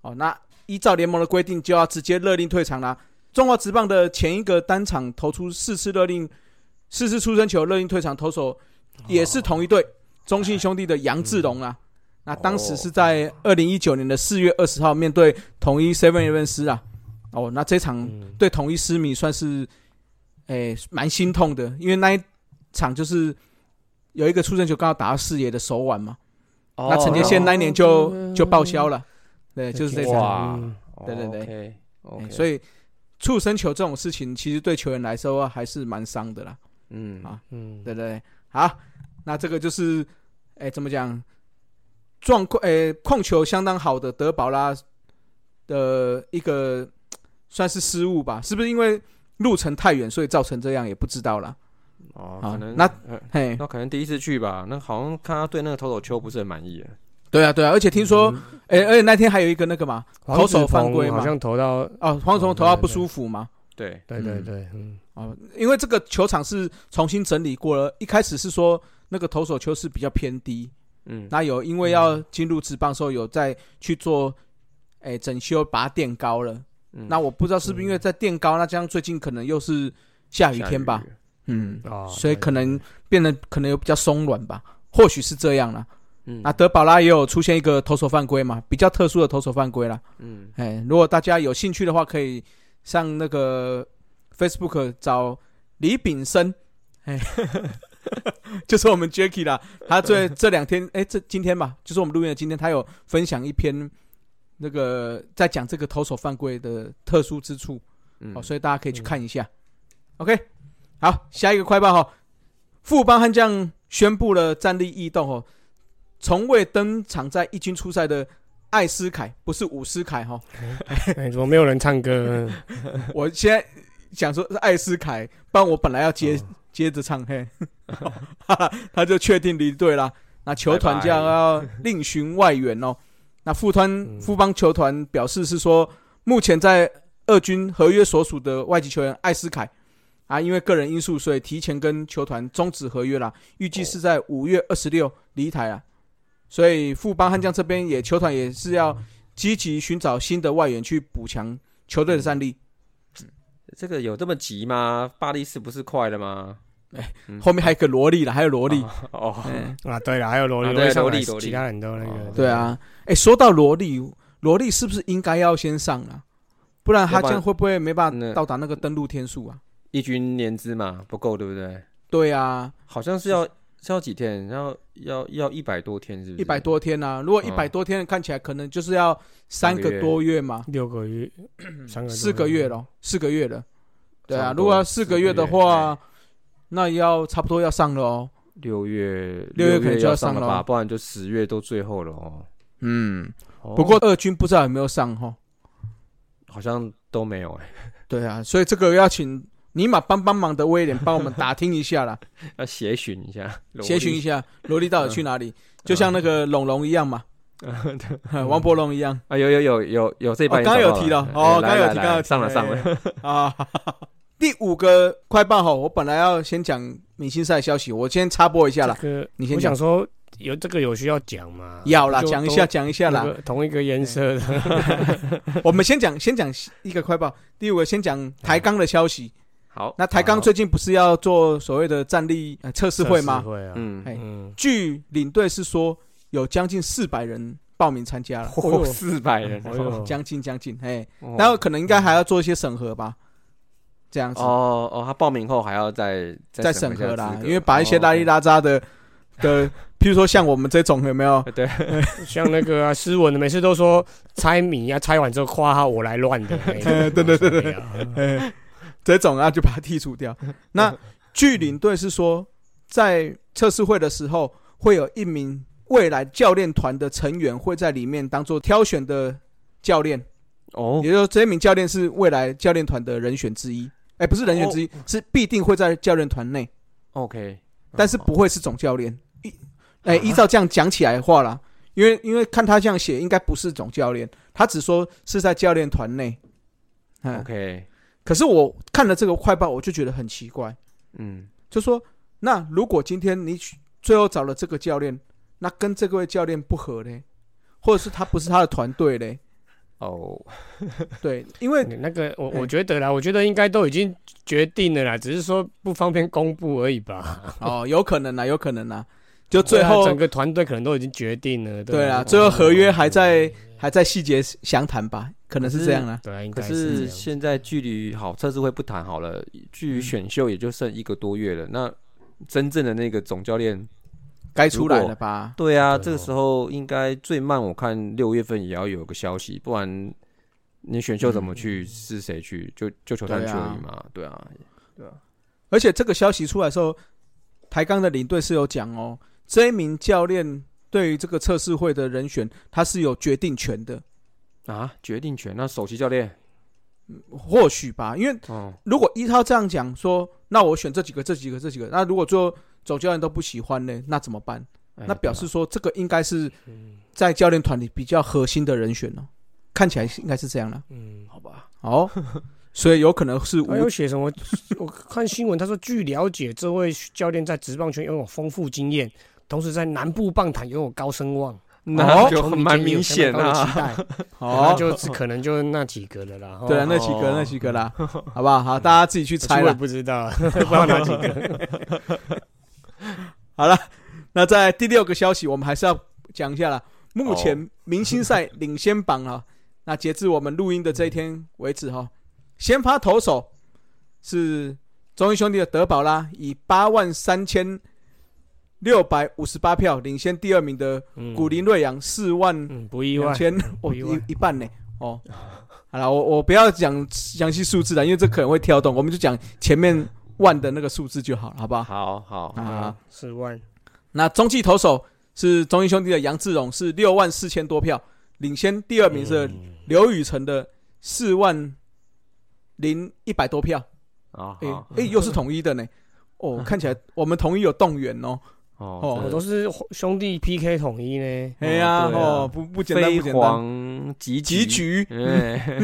哦，那依照联盟的规定就要直接勒令退场啦。中华职棒的前一个单场投出四次勒令，四次出生球勒令退场投手也是同一队，中信兄弟的杨志龙啊。那当时是在二零一九年的四月二十号，面对统一 Seven Eleven 师啊。哦，那这场嗯对统一狮迷算是，诶、蛮心痛的，因为那一场就是有一个出生球刚好打到四爷的手腕嘛。哦那陈杰宪那一年就就报销了，对，就是这场。对对对，OK，所以触身球这种事情，其实对球员来说还是蛮伤的啦。嗯啊嗯，对对对，好，那这个就是，哎，怎么讲？状况，哎，控球相当好的德保拉的一个算是失误吧？是不是因为路程太远，所以造成这样？也不知道啦。哦，好可能那呃嘿，那可能第一次去吧，那好像看他对那个投手球不是很满意。对啊，对啊，而且听说，嗯。哎，而且那天还有一个那个嘛，投手犯规嘛。好像投到，哦，黄总投到不舒服嘛。对，对对对，嗯，哦，因为这个球场是重新整理过了，一开始是说那个投手球是比较偏低，嗯，那有因为要进入职棒的时候有再去做，哎、整修把它垫高了。嗯。那我不知道是不是因为在垫高，那这样最近可能又是下雨天吧，嗯，哦，所以可能变得可能有比较松软吧，或许是这样啦。嗯。那德保拉也有出现一个投手犯规嘛，比较特殊的投手犯规啦。嗯。哎，如果大家有兴趣的话，可以上那个 Facebook 找李炳生，哎，*laughs* 就是我们 Jacky 啦。他这这两天，哎，这今天吧，就是我们录音的今天，他有分享一篇那个在讲这个投手犯规的特殊之处，嗯。哦，所以大家可以去看一下。OK，好，下一个快报哈，富邦悍将宣布了战力异动哦，从未登场在一军出赛的艾斯凯，不是伍斯凯哈。*laughs* 哎，怎么没有人唱歌？*laughs* 我现在想说是艾斯凯，不然我本来要接、接着唱嘿，*laughs* 他就确定离队了。那球团将要另寻外援哦。那富团嗯富邦球团表示是说，目前在二军合约所属的外籍球员艾斯凯啊，因为个人因素，所以提前跟球团终止合约啦，预计是在五月二十六离台啊。所以富邦悍将这边也球团也是要积极寻找新的外援去补强球队的战力。这个有这么急吗？巴黎是不是快了吗？哎后面还有个萝莉了，还有萝莉。哦，对了，还有萝莉，萝莉萝莉其他人都那个哦，对啊。哎，说到萝莉，萝莉是不是应该要先上啊？不然他这样会不会没办法到达那个登陆天数啊？一军年资嘛不够，对不对？对啊，好像是要是要几天？要要要一百多天，是不是？一百多天啊。如果一嗯百多天，看起来可能就是要三个多月嘛，六个月，*clears throat* 三个多四个月了，四个月了。对啊，如果要四个月的话，那要差不多要上了哦。六月六月可能就要要上了吧？不然就十月都最后了哦。嗯，哦不过二军不知道有没有上哈。好像都没有哎，对啊，所以这个要请尼玛帮帮忙的威廉帮我们打听一下啦。*laughs* 要协寻一下，*laughs* 协寻一下萝莉到底去哪里，就像那个龙龙一样嘛，*laughs* 王伯龙一样啊！有有有有有这一半哦刚刚有提到哦刚刚有提刚刚有提上了上了，啊。第五个快报哈，我本来要先讲明星赛消息，我先插播一下啦。这个你先讲我想说有这个有需要讲吗？要啦，就讲一下，讲一下啦。同一个颜色的，我们先讲，先讲一个快报。第五个先讲台钢的消息。好，那台钢最近不是要做所谓的战力呃测试会吗？会啊，嗯。哎嗯，据领队是说，有将近四百人报名参加了，*laughs* 哦四百人将近将近，哎，哦。然后可能应该还要做一些审核吧，这样子。哦哦，他报名后还要再再审审核啦，因为把一些拉里拉扎的的，譬如说像我们这种有没有？哦 *laughs* 对，*laughs* 像那个啊，斯文的每次都说猜谜啊，猜完之后夸他我来乱的，哎对对对对这种啊就把它剔除掉。*laughs* 那据领队是说，在测试会的时候，会有一名未来教练团的成员会在里面当做挑选的教练，哦。也就是说这一名教练是未来教练团的人选之一。哎，不是人选之一，是必定会在教练团内，，OK，但是不会是总教练。依哎，依照这样讲起来的话啦，因为因为看他这样写，应该不是总教练，他只说是在教练团内。嗯 OK，可是我看了这个快报，我就觉得很奇怪，嗯，就说那如果今天你取最后找了这个教练，那跟这位教练不合呢，或者是他不是他的团队嘞，哦，*laughs* 对，因为你那个我哎我觉得啦，我觉得应该都已经决定了啦，只是说不方便公布而已吧。*laughs* 哦，有可能啦，有可能啦，就最后整个团队可能都已经决定了。对啊，啊，最后合约还在还在细节详谈吧，可能是这样啦。对啊，应可该这是样现在距离好测试会不谈好了，距离选秀也就剩一个多月了。那真正的那个总教练，该出来了吧？对啊，对哦这个时候应该最慢我看六月份也要有个消息，不然你选秀怎么去？是谁去？就就球探去而已嘛。对啊，而且这个消息出来的时候，台钢的领队是有讲哦，这一名教练对于这个测试会的人选，他是有决定权的，啊，决定权。那首席教练，或许吧，因为哦，如果依他这样讲说，那我选这几个、这几个、这几个，那如果最后总教练都不喜欢呢，那怎么办？哎那表示说这个应该是嗯在教练团里比较核心的人选哦，看起来是应该是这样了。嗯，好吧，哦，*laughs* 所以有可能是无还有写什么？*laughs* 我看新闻，他说据了解，这位教练在职棒圈拥有丰富经验，同时在南部棒坛拥有高声望，那就球迷蛮明显啊。期待，*laughs* 那哦，就是可能就那几个了啦。对啊，哦那几个哦那几个啦，好不好？好，大家自己去猜我也。不知道，*laughs* 不知道哪几个。*laughs* 好了，那在第六个消息，我们还是要讲一下了。目前明星赛领先榜啊，那截至我们录音的这一天为止哈，先发投手是中英兄弟的德保拉，以八万三千六百五十八票领先第二名的嗯古林瑞阳四万嗯，不意外两。千，哦一一半呢哦。好了，我我不要讲详细数字了，因为这可能会跳动，我们就讲前面万的那个数字就好了，好不好？好好，啊，四万，那中继投手是中英兄弟的杨志荣，是六万四千多票，领先第二名是嗯刘宇成的四万零一百多票。啊，诶、好诶、又是统一的呢。哦，看起来我们统一有动员哦。哦都是兄弟 PK 统一呢。哎呀，哦，不不简单，不简单。黄集集，局。哎，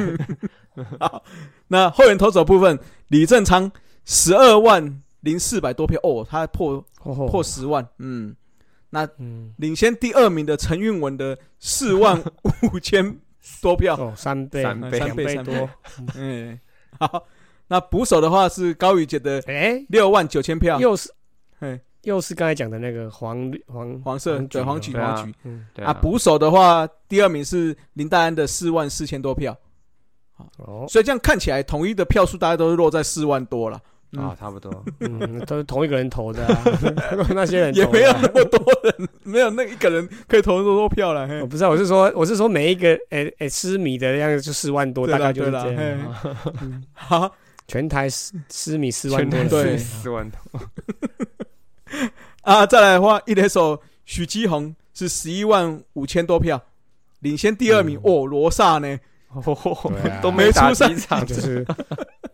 *laughs* 那后援投手部分，李正昌十二万零四百多票，哦，他破破破十万，嗯，那，领先第二名的陈韵文的四万五千多票，哦，三倍，三倍。三倍多。*laughs* 嗯，好，那捕手的话是高宇杰的哎，六万九千票，又是嘿，又是刚才讲的那个黄绿黄黄色对黄橘黄曲嗯，对啊，捕手的话第二名是林黛安的四万四千多票，哦，所以这样看起来统一的票数大概都是落在四万多了，嗯。啊，差不多。嗯，都是同一个人投的啊，*laughs* 那些人也投的啊。没有那么多人，没有那一个人可以投那么多票了，嘿。我不知道，我是说，我是说每一个诶诶失迷的样子就四万多，大概就是这样。嘿。*laughs* 好，全台失失迷四万多人，对。四万多，*laughs* *laughs* 啊，再来的话，一垒手许基宏是十一万五千多票，领先第二名、嗯。哦，罗萨呢？哦啊。都没出赛。场，就是，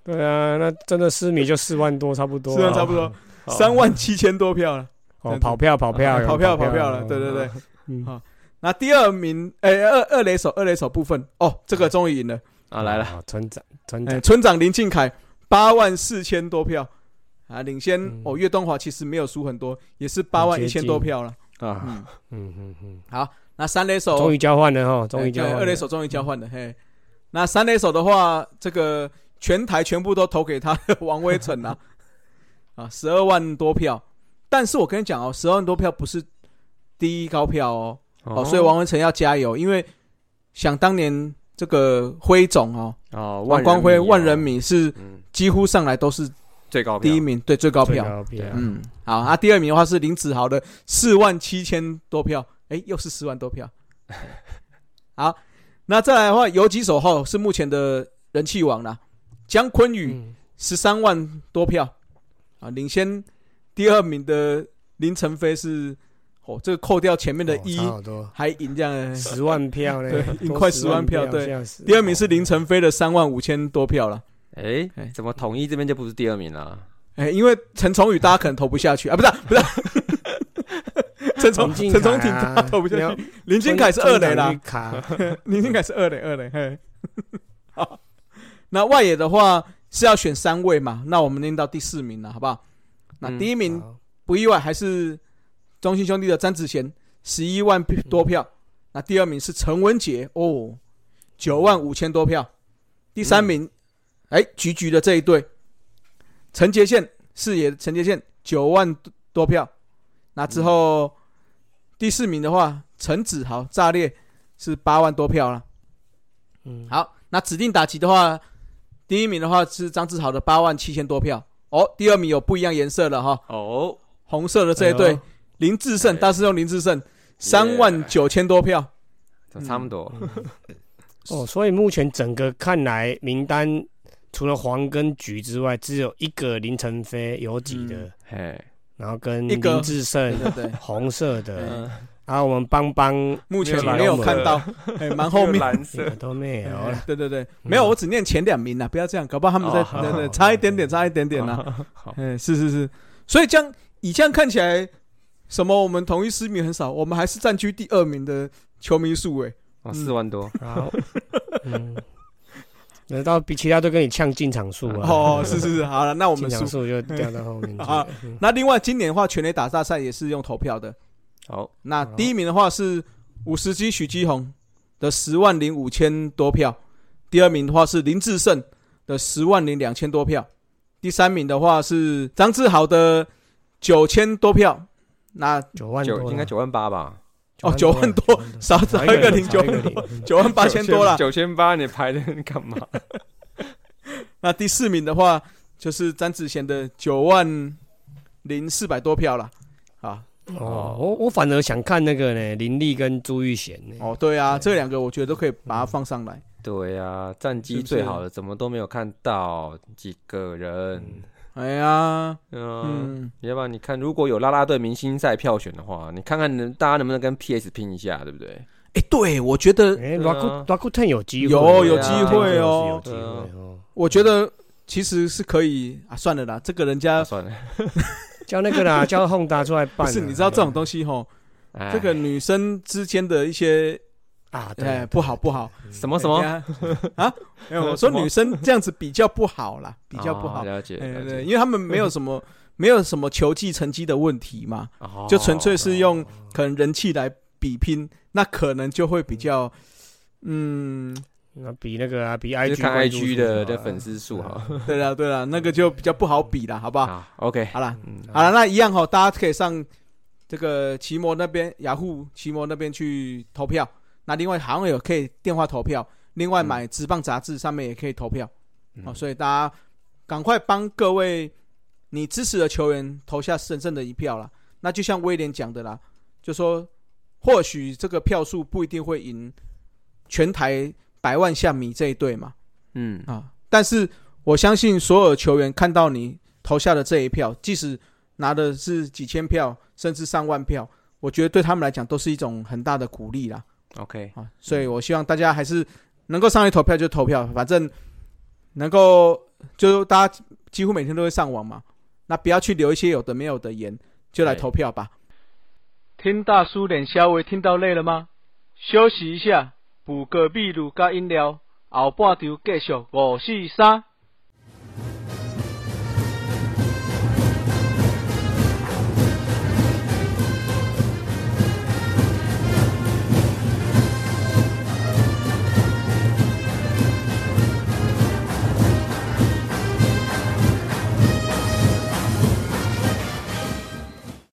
对啊，那真的四米就四万多，差不多。啊，四万差不多，三万七千多票了，哦，跑票跑票跑票跑票了，对对对。嗯。好。那第二名，哎、二二垒手二垒手部分，哦，这个终于赢了，啊，来了，哦，村长村哎、长，村长林敬凯八万四千多票啊，领先、嗯。哦，岳东华其实没有输很多，也是八万一千多票了。啊，嗯，嗯嗯嗯，好，那三垒手终于交换了哈，终于哎交换二垒手终于交换了，嘿。那三垒手的话，这个全台全部都投给他 *laughs* 王威成啊，*laughs* 啊，十二万多票。但是我跟你讲哦，十二万多票不是第一高票哦，哦，所以王文成要加油，因为想当年这个辉总哦，哦，王光辉万人迷迷是嗯，几乎上来都是最高票。第一名，对最高最票。高票，嗯，好啊，第二名的话是林子豪的四万七千多票，哎，又是四万多票。*laughs* 好，那再来的话，有几首后是目前的人气王啦，姜昆宇嗯。十三万多票。啊，领先第二名的林晨飞是哦，这个扣掉前面的哦一差好多，还赢这样。十万票嘞，对多赢快10 10万票对。吓死。第二名是林晨飞的三万五千多票了。哎哎，怎么统一这边就不是第二名了？哎，因为陈崇宇大家可能投不下去。啊，不是不是，*laughs* 陈崇陈崇挺凯啊大家投不下去，林俊凯是二垒啦。*laughs* 林俊凯是二垒二垒，嘿，*laughs* 好，那外野的话是要选三位嘛，那我们念到第四名了，好不好？那嗯第一名好。不意外还是中信兄弟的詹子贤，十一万多票，那第二名是陈文杰哦，九万五千多票，第三名，哎，局局的这一队，陈杰宪视野陈杰宪九万多票，那之后第四名的话，陈子豪炸裂是八万多票了。嗯，好，那指定打击的话，第一名的话是张志豪的八万七千多票。哦，第二名有不一样颜色的哈，哦，红色的这一队、哎林志胜，哎。大师兄林志胜三万九千多票。差不多。*laughs* 哦，所以目前整个看来名单除了黄跟橘之外，只有一个林晨飞有几的，嗯嘿，然后跟一个。林志胜红色的，嗯，然后我们邦邦目前没有看到，哎，蛮后面。蓝色。个，都没有了。对对对，没有，我只念前两名啊，不要这样，搞不好他们在哦对对差一点点，差一点点啊。好，嗯，是是是，所以这样以这样看起来，什么我们同一失名很少，我们还是占据第二名的球迷数哎。哦，四万多，好，嗯，难道比其他都跟你呛进场数啊？*laughs* 哦，是是是，好了，那我们进。场数就掉到后面去 *laughs* 好那另外今年的话，全垒打大赛也是用投票的。好，那第一名的话是五十基许基宏的十万零五千多票，第二名的话是林志胜的十万零两千多票，第三名的话是张志豪的九千多票。那九万，九应该九万八吧？哦九万多少少一个零九万多，九万 *laughs* 八千多了。九千八，你排的干嘛？*laughs* 那第四名的话就是詹子贤的九万零四百多票了。啊，哦，我我反而想看那个呢，林立跟朱玉贤呢。哦，对啊，这两个我觉得都可以把它放上来。对啊，战绩最好的怎么都没有看到几个人？哎呀，嗯，嗯，要不然你看，如果有啦啦队明星赛票选的话，你看看能大家能不能跟 PS 拼一下，对不对？哎，对，我觉得哎对啊，Raku Rakuten 有机会，有有机会哦。有机会哦。我觉得其实是可以啊，算了啦，这个人啊，家算了，*laughs* 叫那个啦，*laughs* 叫 Honda 出来办是，你知道这种东西吼，哎。这个女生之间的一些啊，哎对，不好不好，什么什么 *laughs* 啊？没有，*laughs* 我说女生这样子比较不好啦，比较不好。哦了解，对对，因为他们没有什么 *laughs* 没有什么球技成绩的问题嘛，哦就纯粹是用可能人气来比拼，那可能就会比较嗯，那比那个啊，比就 IG 是看关注 IG 数啊的的粉丝数哈。对了对了，那个就比较不好比了，好不好？好，OK，好了。嗯，好了，那一样哈，大家可以上这个奇摩那边、雅虎奇摩那边去投票。那另外好像有可以电话投票，另外买职棒杂志上面也可以投票。嗯哦，所以大家赶快帮各位你支持的球员投下神圣的一票啦。那就像威廉讲的啦，就说或许这个票数不一定会赢全台百万下米这一队嘛，嗯，啊，但是我相信所有球员看到你投下的这一票，即使拿的是几千票，甚至上万票，我觉得对他们来讲都是一种很大的鼓励啦。OK，啊，所以我希望大家还是能够上去投票就投票，反正能够就大家几乎每天都会上网嘛，那不要去留一些有的没有的言，就来投票吧。听大叔脸稍微听到累了吗？休息一下，补个秘鲁加饮料，后半场继续五四三。